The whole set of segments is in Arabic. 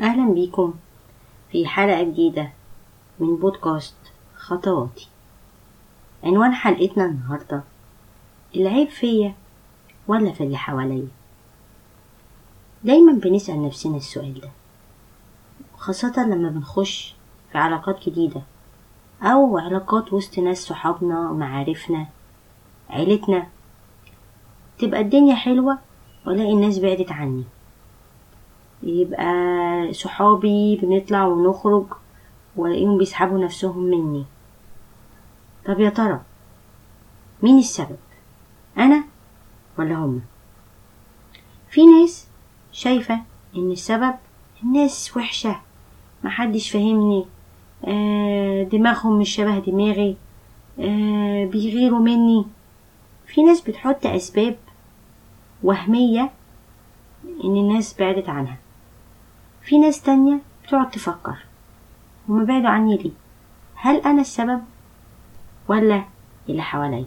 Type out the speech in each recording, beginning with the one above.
أهلا بيكم في حلقة جديدة من بودكاست خطواتي. عنوان حلقتنا النهاردة العيب فيا ولا في اللي حواليا؟ دايما بنسأل نفسنا السؤال ده خاصة لما بنخش في علاقات جديدة أو علاقات وسط ناس صحابنا معارفنا عيلتنا تبقى الدنيا حلوة وألاقي الناس بعدت عني. يبقى صحابي بنطلع ونخرج والاقيهم بيسحبوا نفسهم مني. طب يا ترى مين السبب؟ أنا ولا هما في ناس شايفة إن السبب الناس وحشة محدش فاهمني آه دماغهم مش شبه دماغي آه بيغيروا مني. في ناس بتحط أسباب وهمية إن الناس بعدت عنها. في ناس تانية بتقعد تفكر هما بعدوا عني ليه؟ هل أنا السبب ولا اللي حواليا؟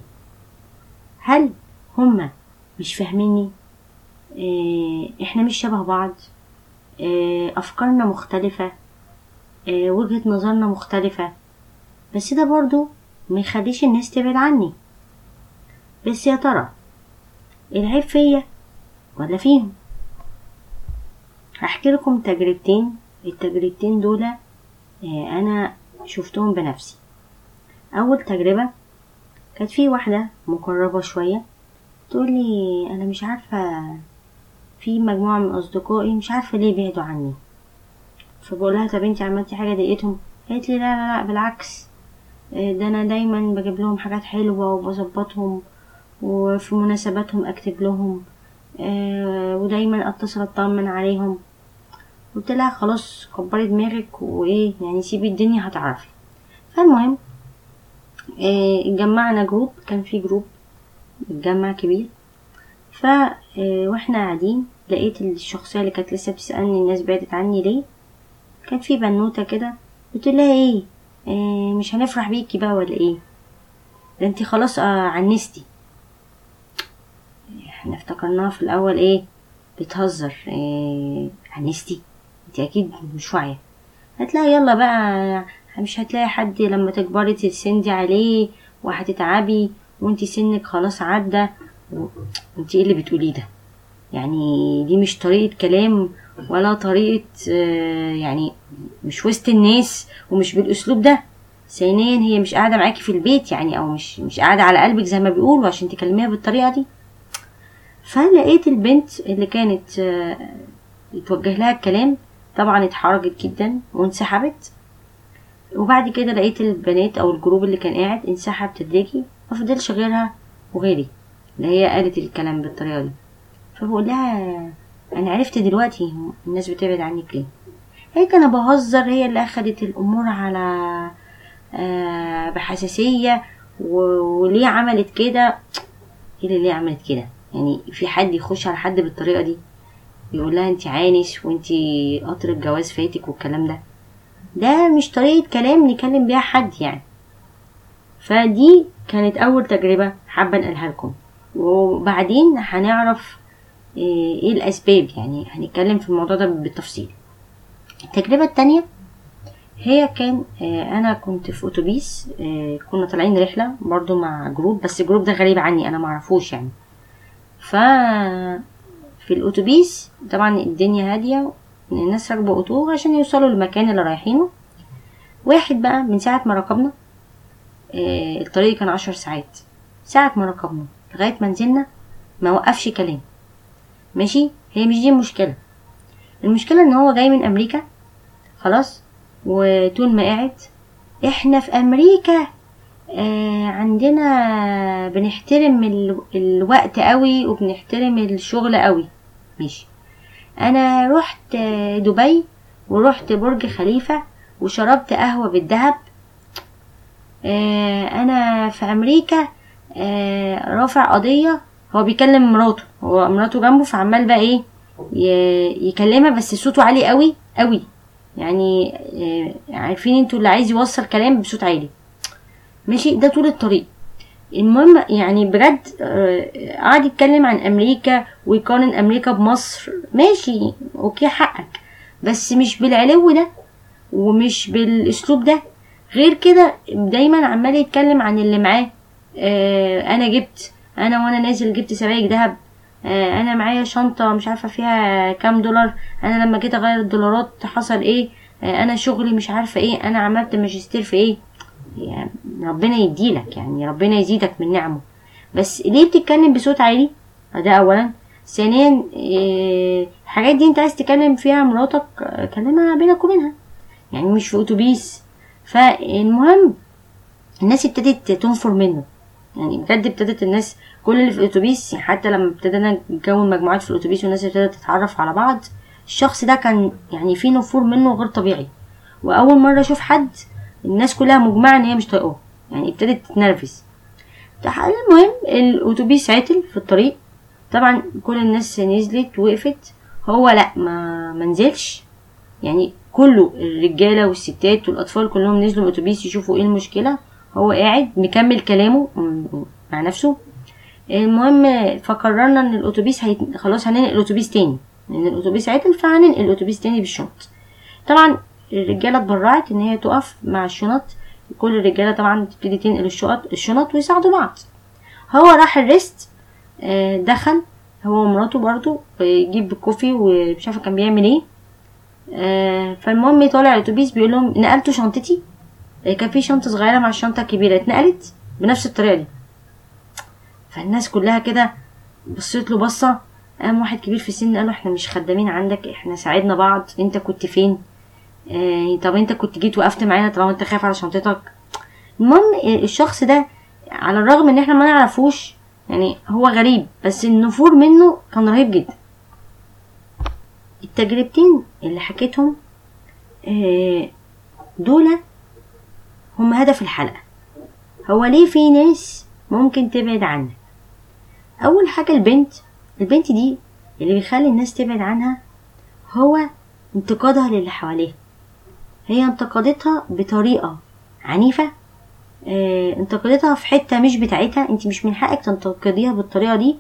هل هما مش فاهميني؟ آه إحنا مش شبه بعض؟ آه أفكارنا مختلفة؟ آه وجهة نظرنا مختلفة؟ بس ده برضو ما يخليش الناس تبعد عني. بس يا ترى العيب فيا ولا فيهم؟ هحكي لكم تجربتين. التجربتين دول أنا شفتهم بنفسي. أول تجربة كانت في واحدة مقربة شوية تقول لي أنا مش عارفة في مجموعة من أصدقائي مش عارفة ليه بعدوا عني. فبقولها طب أنتي عملتي حاجة ضايقتهم؟ قالت لي لا لا لا بالعكس. ده أنا دايما بجيب لهم حاجات حلوة وبظبطهم وفي مناسباتهم أكتب لهم. آه ودايما أتصل أطمن عليهم. قلت لها خلاص كبري دماغك وإيه يعني سيبي الدنيا هتعرفي فالمهم آه اتجمعنا جروب كان في جروب اتجمع كبير. ف آه وإحنا قاعدين لقيت الشخصية اللي كانت لسه بتسألني الناس بعدت عني ليه؟ كان في بنوتة كده. قلت لها إيه؟ آه مش هنفرح بيكي بقى ولا إيه؟ ده أنتي خلاص آه عنستي. إحنا افتكرناها في الأول إيه؟ بتهزر إيه عنستي انت أكيد مش واعيه هتلاقي يلا بقى مش هتلاقي حد لما تكبري تسندي عليه وهتتعبي وانت سنك خلاص عدى. انت إيه اللي بتقوليه ده؟ يعني دي مش طريقة كلام ولا طريقة آه يعني مش وسط الناس ومش بالأسلوب ده. ثانيا هي مش قاعدة معاكي في البيت يعني أو مش مش قاعدة على قلبك زي ما بيقولوا عشان تكلميها بالطريقة دي. فلقيت البنت اللي كانت يتوجه لها الكلام طبعا اتحرجت جدا وانسحبت. وبعد كده لقيت البنات أو الجروب اللي كان قاعد انسحب تدريجي ما فضلش غيرها وغيري اللي هي قالت الكلام بالطريقة دي. فبقول لها أنا عرفت دلوقتي الناس بتبعد عنك ليه. هيك أنا بهزر هي اللي أخدت الأمور على آه بحساسية وليه عملت كده؟ هي اللي ليه عملت كده؟ يعني في حد يخش على حد بالطريقة دي؟ يقول لها انت عانس وانت قطر الجواز فاتك والكلام ده. ده مش طريقة كلام نكلم بيها حد يعني. فدي كانت أول تجربة حابة أنقلها لكم. وبعدين هنعرف إيه الأسباب يعني. هنتكلم في الموضوع ده بالتفصيل. التجربة التانية هي كان أنا كنت في أتوبيس كنا طالعين رحلة برضو مع جروب بس الجروب ده غريب عني أنا معرفوش يعني. ف في الأتوبيس طبعا الدنيا هادية الناس راكبة اتوه عشان يوصلوا للمكان اللي رايحينه. واحد بقى من ساعة ما ركبنا آه الطريق كان عشر ساعات. ساعة ما ركبنا لغاية ما نزلنا ما وقفش كلام. ماشي؟ هي مش دي المشكلة. المشكلة إن هو جاي من أمريكا خلاص وطول ما قاعد إحنا في أمريكا. عندنا بنحترم ال... الوقت قوي وبنحترم الشغل قوي. ماشي. أنا رحت دبي ورحت برج خليفة وشربت قهوة بالذهب. آه أنا في أمريكا آه رافع قضية. هو بيكلم مراته. هو مراته جنبه فعمال بقى إيه يكلمها بس صوته عالي قوي قوي. يعني آه عارفين أنتوا اللي عايز يوصل كلام بصوت عالي. ماشي؟ ده طول الطريق. المهم يعني بجد قعد يتكلم عن أمريكا ويقارن أمريكا بمصر. ماشي okay حقك. بس مش بالعلو ده ومش بالأسلوب ده. غير كده دايما عمال يتكلم عن اللي معاه. آه أنا جبت أنا وأنا نازل جبت سبايك دهب آه أنا معايا شنطة مش عارفة فيها كام دولار. أنا لما جيت أغير الدولارات حصل إيه؟ آه أنا شغلي مش عارفة إيه. أنا عملت ماجستير في إيه؟ يعني ربنا يديلك يعني ربنا يزيدك من نعمه. بس ليه بتتكلم بصوت عالي؟ ده اولا. ثانيا إيه الحاجات دي أنت عايز تكلم فيها مراتك كلمها بينك وبينها. يعني مش في أتوبيس. فالمهم الناس ابتدت تنفر منه. يعني بجد ابتدت الناس كل اللي في الأتوبيس يعني حتى لما ابتدينا نكون مجموعات في الأتوبيس والناس ابتدت تتعرف على بعض الشخص ده كان يعني في نفور منه غير طبيعي. وأول مرة أشوف حد الناس كلها مجمعة إن هي مش طايقاه يعني ابتدت تتنرفز. المهم الأتوبيس عطل في الطريق. طبعا كل الناس نزلت وقفت هو لأ ما منزلش يعني كله الرجالة والستات والأطفال كلهم نزلوا الأتوبيس يشوفوا إيه المشكلة. هو قاعد مكمل كلامه مع نفسه. المهم فقررنا إن الأتوبيس هيت... خلاص هننقل الأتوبيس تاني. لأن الأتوبيس عطل فهننقل الأتوبيس تاني بالشنط. طبعا الرجالة اتبرعت إن هي تقف مع الشنط. كل الرجالة طبعا تبتدي تنقل الشنط الشنط ويساعدوا بعض. هو راح الريست دخل. هو ومراته برضو يجيب كوفي ومش عارفة كان بيعمل إيه. فالمهم طالع الأتوبيس بيقول لهم نقلتوا شنطتي. كان في شنطة صغيرة مع الشنطه الكبيره اتنقلت بنفس الطريقة دي. فالناس كلها كده بصيت له بصة. قام واحد كبير في السن قال له إحنا مش خدامين عندك إحنا ساعدنا بعض. أنت كنت فين؟ آه طب انت كنت جيت وقفت معانا طالما انت خايف على شنطتك. المهم الشخص ده على الرغم ان إحنا ما نعرفوش يعني هو غريب بس النفور منه كان رهيب جدا. التجربتين اللي حكيتهم آه دول هم هدف الحلقة. هو ليه في ناس ممكن تبعد عنك أول حاجة البنت البنت دي اللي بيخلي الناس تبعد عنها هو انتقادها للي حواليها. هي انتقدتها بطريقة عنيفة. آه انتقدتها في حتة مش بتاعتها. انت مش من حقك تنتقديها بالطريقة دي.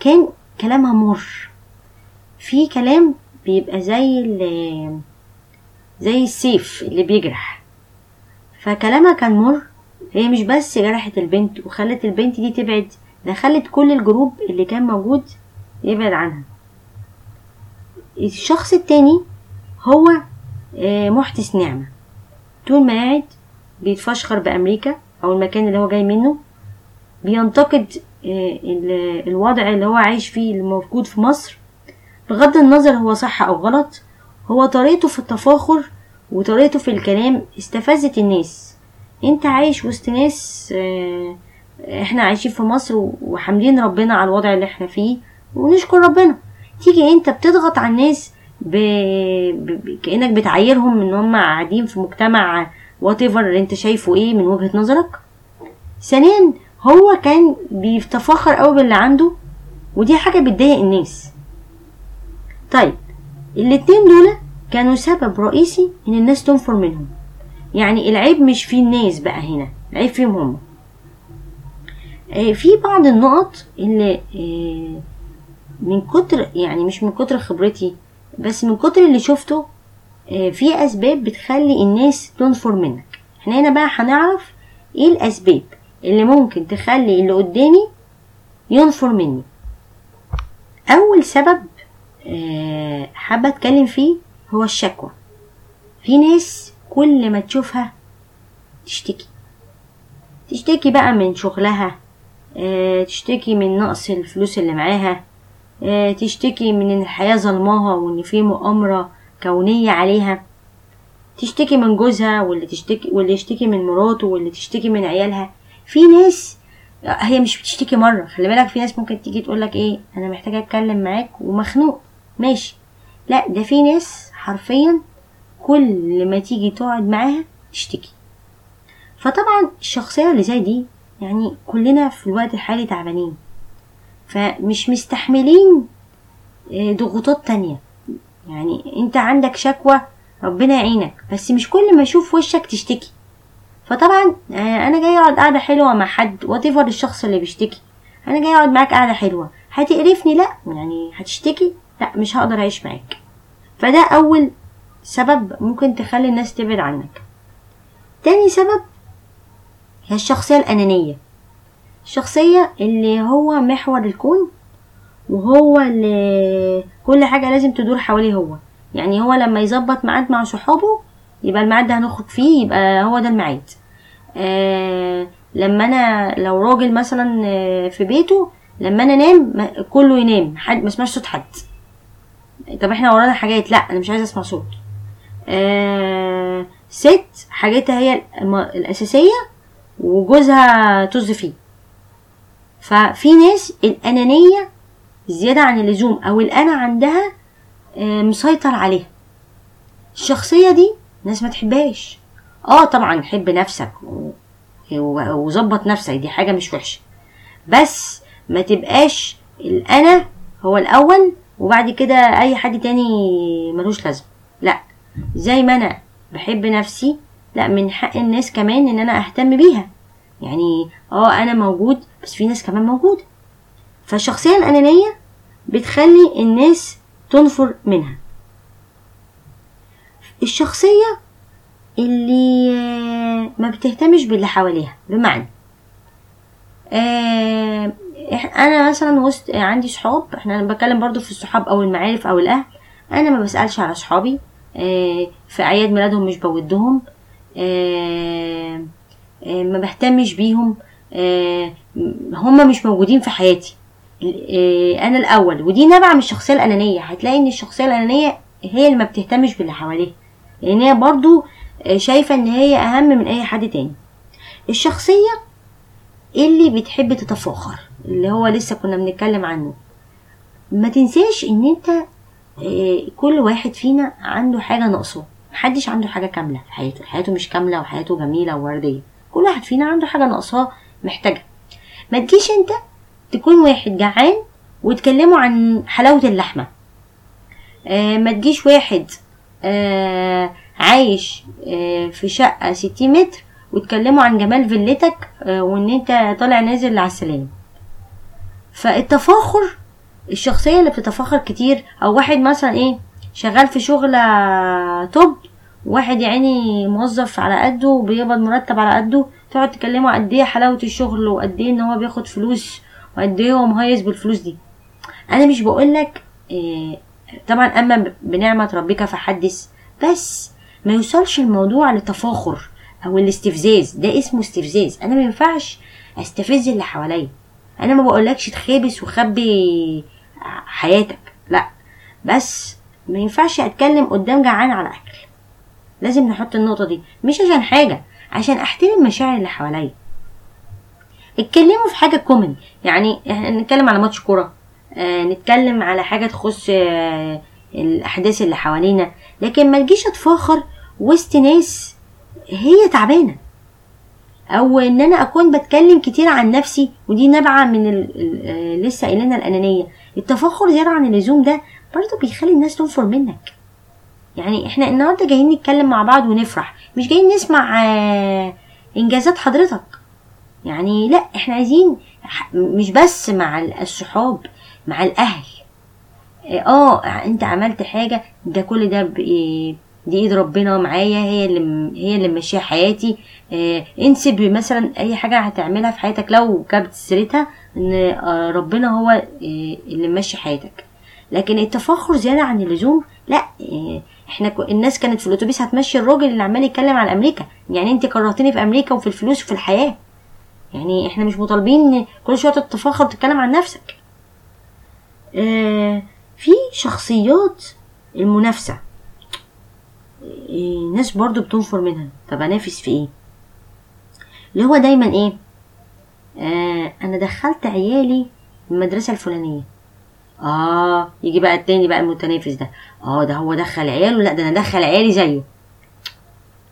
كان كلامها مر. في كلام بيبقى زي زي السيف اللي بيجرح. فكلامها كان مر. هي مش بس جرحت البنت وخلت البنت دي تبعد ده خلت كل الجروب اللي كان موجود يبعد عنها. الشخص التاني هو محدث نعمة. طول ما قاعد بيتفشخر بأمريكا أو المكان اللي هو جاي منه بينتقد الوضع اللي هو عايش فيه اللي موجود في مصر. بغض النظر هو صح أو غلط هو طريقته في التفاخر وطريقته في الكلام استفزت الناس. أنت عايش وسط ناس آه إحنا عايشين في مصر وحامدين ربنا على الوضع اللي إحنا فيه ونشكر ربنا. تيجي أنت بتضغط على الناس ب... ب... كأنك بتعايرهم إن هم قاعدين في مجتمع وات ايفر أنت شايفه إيه من وجهة نظرك. ثانيا هو كان بيتفاخر قوي باللي عنده ودي حاجة بتضايق الناس. طيب الاتنين دول كانوا سبب رئيسي إن الناس تنفر منهم. يعني العيب مش في الناس بقى هنا العيب فيهم هم. في بعض النقط اللي من كتر يعني مش من كتر خبرتي بس من كتر اللي شفته في أسباب بتخلي الناس تنفر منك. إحنا هنا بقى هنعرف إيه الأسباب اللي ممكن تخلي اللي قدامي ينفر مني. أول سبب حابة أتكلم فيه هو الشكوى. في ناس كل ما تشوفها تشتكي. تشتكي بقى من شغلها آه تشتكي من نقص الفلوس اللي معاها آه تشتكي من ان الحياة ظلماها وإن في مؤامرة كونية عليها. تشتكي من جوزها واللي تشتكي واللي يشتكي من مراته واللي تشتكي من عيالها. في ناس هي مش بتشتكي مرة. خلي بالك في ناس ممكن تيجي تقولك إيه أنا محتاجة أتكلم معاك ومخنوق. ماشي. لا ده في ناس حرفيا كل ما تيجي تقعد معاها تشتكي. فطبعا الشخصية اللي زي دي يعني كلنا في الوقت الحالي تعبانين. فمش مستحملين ضغوطات تانية. يعني انت عندك شكوى ربنا يعينك بس مش كل ما أشوف وشك تشتكي. فطبعا أنا جاي أقعد قعده حلوة مع حد واتيفر الشخص اللي بيشتكي. أنا جاي أقعد معاك قعده حلوة. هتقرفني؟ لأ. يعني هتشتكي؟ لأ مش هقدر أعيش معاك. فده أول سبب ممكن تخلي الناس تبعد عنك. تاني سبب هي الشخصية الأنانية. الشخصية اللي هو محور الكون وهو اللي كل حاجة لازم تدور حواليه هو. يعني هو لما يظبط ميعاد مع صحابه يبقى الميعاد ده هنخرج فيه يبقى هو ده الميعاد. آه لما أنا لو راجل مثلا آه، في بيته لما أنا أنام كله ينام حد ما اسمعش صوت حد. طب إحنا ورانا حاجات؟ لأ أنا مش عايزه أسمع صوت. آه ست حاجتها هي الأساسية وجوزها طز فيه. ففي ناس الأنانية زيادة عن اللزوم أو الأنا عندها آه، مسيطر عليها. الشخصية دي ناس ما تحبهاش. آه طبعا حب نفسك وظبط نفسك دي حاجة مش وحشة. بس ما تبقاش الأنا هو الأول وبعد كده أي حد تاني ملوش لازمة. لا زي ما أنا بحب نفسي لا من حق الناس كمان إن أنا أهتم بيها. يعني آه أنا موجود بس في ناس كمان موجودة. فالشخصيه الانانيه بتخلي الناس تنفر منها. الشخصية اللي آه، ما بتهتمش باللي حواليها بمعنى آه، أنا مثلا وسط آه، عندي صحاب إحنا بتكلم برضو في الصحاب أو المعارف أو الأهل أنا ما بسألش على صحابي آه، في أعياد ميلادهم مش بودهم آه، ما بهتمش بيهم آه، هم مش موجودين في حياتي. آه، أنا الأول. ودي نابعة من الشخصية الأنانية. هتلاقي إن الشخصية الأنانية هي اللي ما بتهتمش باللي حواليها. لأن هي برضو آه، شايفة إن هي أهم من أي حد تاني. الشخصية اللي بتحب تتفاخر اللي هو لسه كنا بنتكلم عنه. ما تنساش إن أنت آه، كل واحد فينا عنده حاجة ناقصاه محدش عنده حاجة كاملة في حياته. حياته مش كاملة وحياته جميلة ووردية. كل واحد فينا عنده حاجة ناقصاه محتاجها. ما تجيش انت تكون واحد جعان وتكلموا عن حلاوة اللحمة. آه، ما تجيش واحد آه، عايش آه، في شقة ستين متر وتكلموا عن جمال فيلتك آه، وإن انت طالع نازل على السلام فالتفاخر الشخصية اللي بتتفاخر كتير أو واحد مثلا إيه شغال في شغل آه، توب واحد يعني موظف على قده وبيقبض مرتب على قده تقعد تكلموا قد إيه حلاوة الشغل وقد إيه إن هو بياخد فلوس وقد إيه هو مهيص بالفلوس دي. أنا مش بقولك إيه طبعا أما ب- بنعمة ربك فحدث بس ما يوصلش الموضوع لتفاخر أو الاستفزاز. ده اسمه استفزاز. أنا ما ينفعش أستفز اللي حواليا. أنا ما بقولكش تخابس وخبي حياتك لأ. بس ما ينفعش أتكلم قدام جعان على أكل. لازم نحط النقطة دي مش عشان حاجة عشان أحترم مشاعر اللي حواليا. اتكلموا في حاجة كومن يعني إحنا نتكلم على ماتش كورة آه نتكلم على حاجة تخص آه الأحداث اللي حوالينا لكن ما تجيش أتفاخر وسط ناس هي تعبانة. أو إن أنا أكون بتكلم كتير عن نفسي ودي نابعة من ال... ال... آه لسه قايلينها الأنانية. التفاخر زيادة عن اللزوم ده برضه بيخلي الناس تنفر منك. يعني إحنا النهارده جايين نتكلم مع بعض ونفرح مش جايين نسمع آه إنجازات حضرتك. يعني لا إحنا عايزين مش بس مع ال- الصحاب مع الأهل. آه انت عملت حاجة ده كل ده دي إيد ربنا معايا هي اللي هي اللي ماشية حياتي. آه انسب مثلا أي حاجة هتعملها في حياتك لو جابت سيرتها إن آه ربنا هو آه اللي ماشي حياتك. لكن التفاخر زيادة عن اللزوم لا آه إحنا ك- الناس كانت في الاتوبيس هتمشي الراجل اللي عمال يتكلم عن أمريكا. يعني انت كرهتني في أمريكا وفي الفلوس وفي الحياة. يعني إحنا مش مطالبين كل شوية تتفاخر وتتكلم عن نفسك. آه في شخصيات المنافسة. آه ناس برضو بتنفر منها. طب أنافس في إيه؟ اللي هو دايما إيه؟ آه أنا دخلت عيالي المدرسة الفلانية. آه يجي بقى التاني بقى المتنافس ده. آه ده هو دخل عياله؟ لا ده أنا دخل عيالي زيه.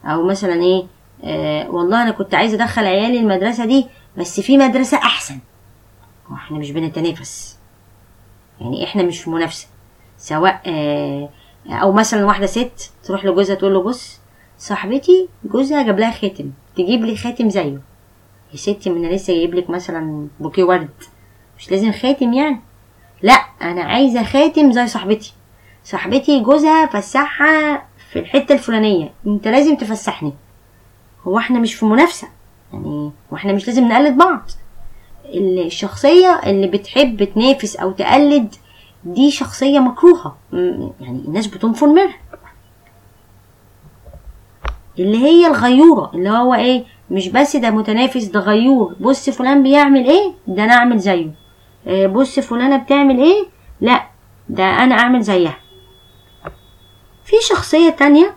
أو مثلا إيه آه والله أنا كنت عايزه أدخل عيالي المدرسة دي بس في مدرسة أحسن. إحنا مش بنتنافس. يعني إحنا مش في منافسة. سواء آه أو مثلا واحدة ست تروح لجوزها تقول له بص صاحبتي جوزها جاب لها خاتم. تجيب لي خاتم زيه. يا ستي ما أنا لسه جايب لك مثلا بوكيه ورد. مش لازم خاتم يعني. لا أنا عايزة خاتم زي صاحبتي. صاحبتي جوزها فسحها في الحتة الفلانية. أنت لازم تفسحني. هو إحنا مش في منافسة. يعني وإحنا مش لازم نقلد بعض. الشخصية اللي بتحب تنافس أو تقلد دي شخصية مكروهة. يعني الناس بتنفر منها. اللي هي الغيورة اللي هو إيه مش بس ده متنافس ده غيور. بص فلان بيعمل إيه؟ ده أنا أعمل زيه. بص فلانة بتعمل إيه؟ لا ده أنا اعمل زيها. في شخصية تانية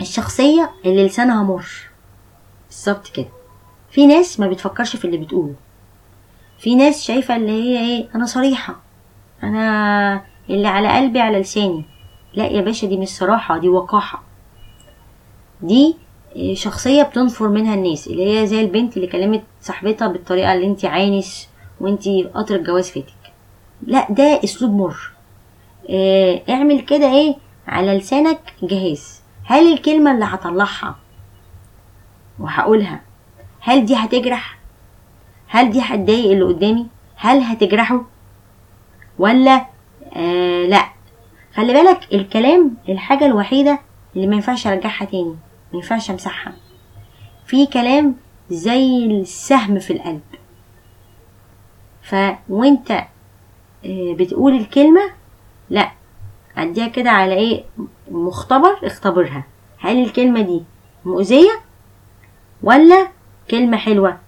الشخصية اللي لسانها مر. بالظبط كده. في ناس ما بتفكرش في اللي بتقوله. في ناس شايفة اللي هي إيه أنا صريحة. أنا اللي على قلبي على لساني. لا يا باشا دي مش صراحة دي وقاحة. دي شخصية بتنفر منها الناس اللي هي زي البنت اللي كلمت صاحبتها بالطريقة اللي انت عانس وانت قطر الجواز فاتك. لا ده اسلوب مر. آه اعمل كده إيه؟ على لسانك جهاز. هل الكلمة اللي هطلعها وهقولها هل دي هتجرح؟ هل دي هتضايق اللي قدامي؟ هل هتجرحه؟ ولا آه لا. خلي بالك الكلام الحاجة الوحيدة اللي ما ينفعش أرجعها تاني ما ينفعش أمسحها. في كلام زي السهم في القلب. ف وانت آه، بتقول الكلمة لا. أديها كده على إيه؟ مختبر اختبرها. هل الكلمة دي مؤذية ولا كلمة حلوة؟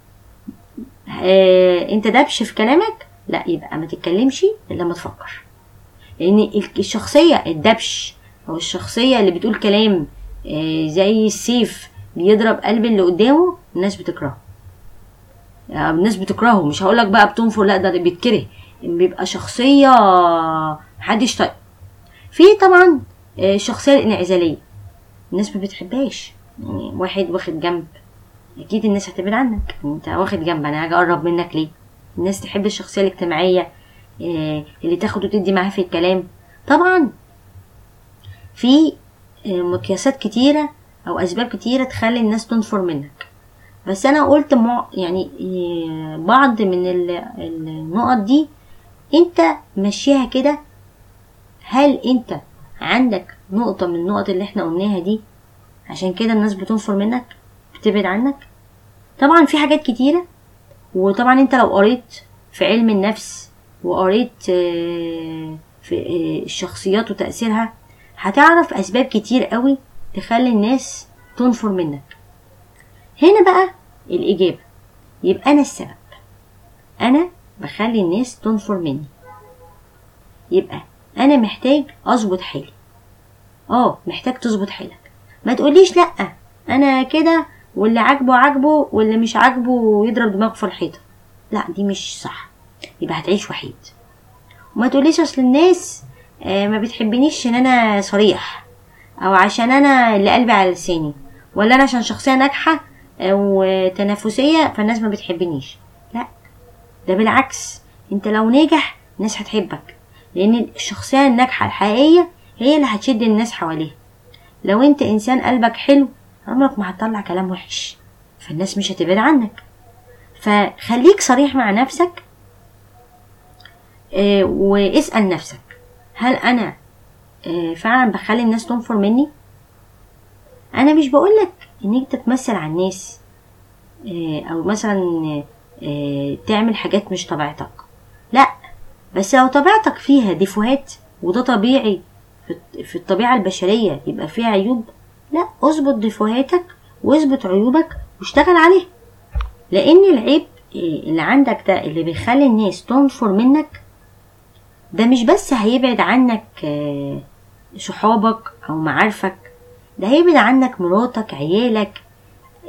آه أنت دبش في كلامك؟ لا يبقى ما تتكلمش إلا لما تفكر. لأن الشخصية الدبش أو الشخصية اللي بتقول كلام آه زي السيف بيضرب قلب اللي قدامه الناس بتكرهه. يعني الناس بتكرهه مش هقولك بقى بتنفر لا ده بيتكره. بيبقى شخصية محدش طيب. في طبعا آه، الشخصية الانعزالية. الناس ما بتحبهاش. يعني واحد واخد جنب. أكيد الناس هتبعد عنك. أنت واخد جنب أنا هاجي أقرب منك ليه؟ الناس تحب الشخصية الاجتماعية آه، اللي تاخد وتدي معاه في الكلام. طبعا في آه، مقياسات كتيرة أو أسباب كتيرة تخلي الناس تنفر منك. بس أنا قلت مع يعني بعض من النقط دي أنت مشيها كده هل أنت عندك نقطة من النقط اللي إحنا قلناها دي؟ عشان كده الناس بتنفر منك بتبعد عنك. طبعا في حاجات كتيرة وطبعا أنت لو قريت في علم النفس وقريت آه، في آه، الشخصيات وتأثيرها هتعرف أسباب كتير قوي تخلي الناس تنفر منك. هنا بقى الإجابة. يبقى أنا السبب. أنا بخلي الناس تنفر مني. يبقى أنا محتاج أظبط حالي. آه محتاج تظبط حالك. ما تقوليش لأ أنا كده واللي عاجبه عاجبه واللي مش عاجبه يضرب دماغه في الحيطة. لأ دي مش صح. يبقى هتعيش وحيد. وما تقوليش أصل الناس آه، ما بتحبنيش عشان أنا صريح أو عشان أنا اللي قلبي على لساني ولا أنا عشان شخصية ناجحة وتنافسية فالناس ما بتحبنيش. لا ده بالعكس. انت لو ناجح الناس هتحبك. لأن الشخصية الناجحة الحقيقية هي اللي هتشد الناس حواليها. لو انت إنسان قلبك حلو عمرك ما هتطلع كلام وحش. فالناس مش هتبعد عنك. فخليك صريح مع نفسك آه واسأل نفسك هل أنا آه فعلا بخلي الناس تنفر مني؟ أنا مش بقولك ان انت تمثل على الناس آه أو مثلا آه تعمل حاجات مش طبيعتك. لأ بس لو طبيعتك فيها ديفوهات وده طبيعي في الطبيعة البشرية يبقى فيها عيوب لأ اظبط ديفوهاتك واظبط عيوبك واشتغل عليها. لأن العيب اللي عندك ده اللي بيخلي الناس تنفر منك ده مش بس هيبعد عنك آه، صحابك أو معارفك ده هيبعد عنك مراتك عيالك.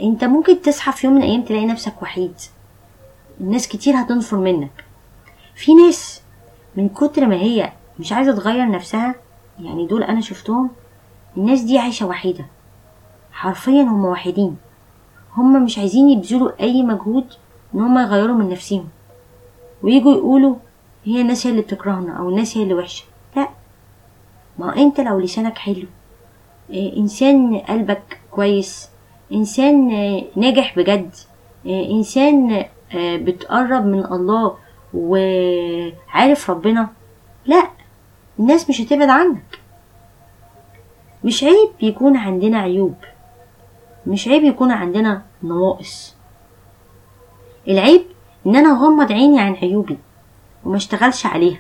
انت ممكن تصحى في يوم من الأيام تلاقي نفسك وحيد. الناس كتير هتنفر منك. في ناس من كتر ما هي مش عايزة تغير نفسها يعني دول أنا شفتهم الناس دي عايشة وحيدة. حرفيا هم وحيدين. هم مش عايزين يبذلوا أي مجهود إن هم يغيروا من نفسهم. ويجوا يقولوا هي الناس هي اللي بتكرهنا أو الناس هي اللي وحشة. لا. ما أنت لو لسانك حلو إيه إنسان قلبك كويس إنسان ناجح بجد إيه إنسان آه، بتقرب من الله وعارف ربنا. لا الناس مش هتبعد عنك. مش عيب يكون عندنا عيوب مش عيب يكون عندنا نواقص. العيب إن أنا أغمض عيني عن عيوبي وما أشتغلش عليها.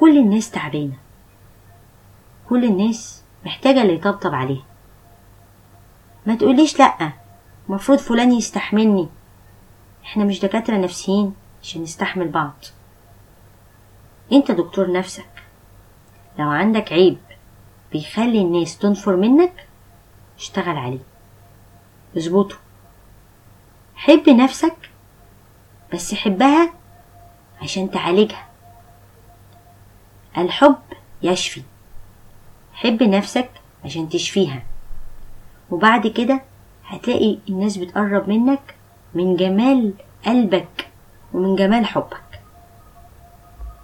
كل الناس تعبانة. كل الناس محتاجة اللي يطبطب عليها. ما تقوليش لأ مفروض فلان يستحملني. إحنا مش دكاترة نفسيين عشان نستحمل بعض. أنت دكتور نفسك لو عندك عيب بيخلي الناس تنفر منك اشتغل عليه. اظبطه. حب نفسك بس حبها عشان تعالجها. الحب يشفي. حب نفسك عشان تشفيها. وبعد كده هتلاقي الناس بتقرب منك من جمال قلبك ومن جمال حبك.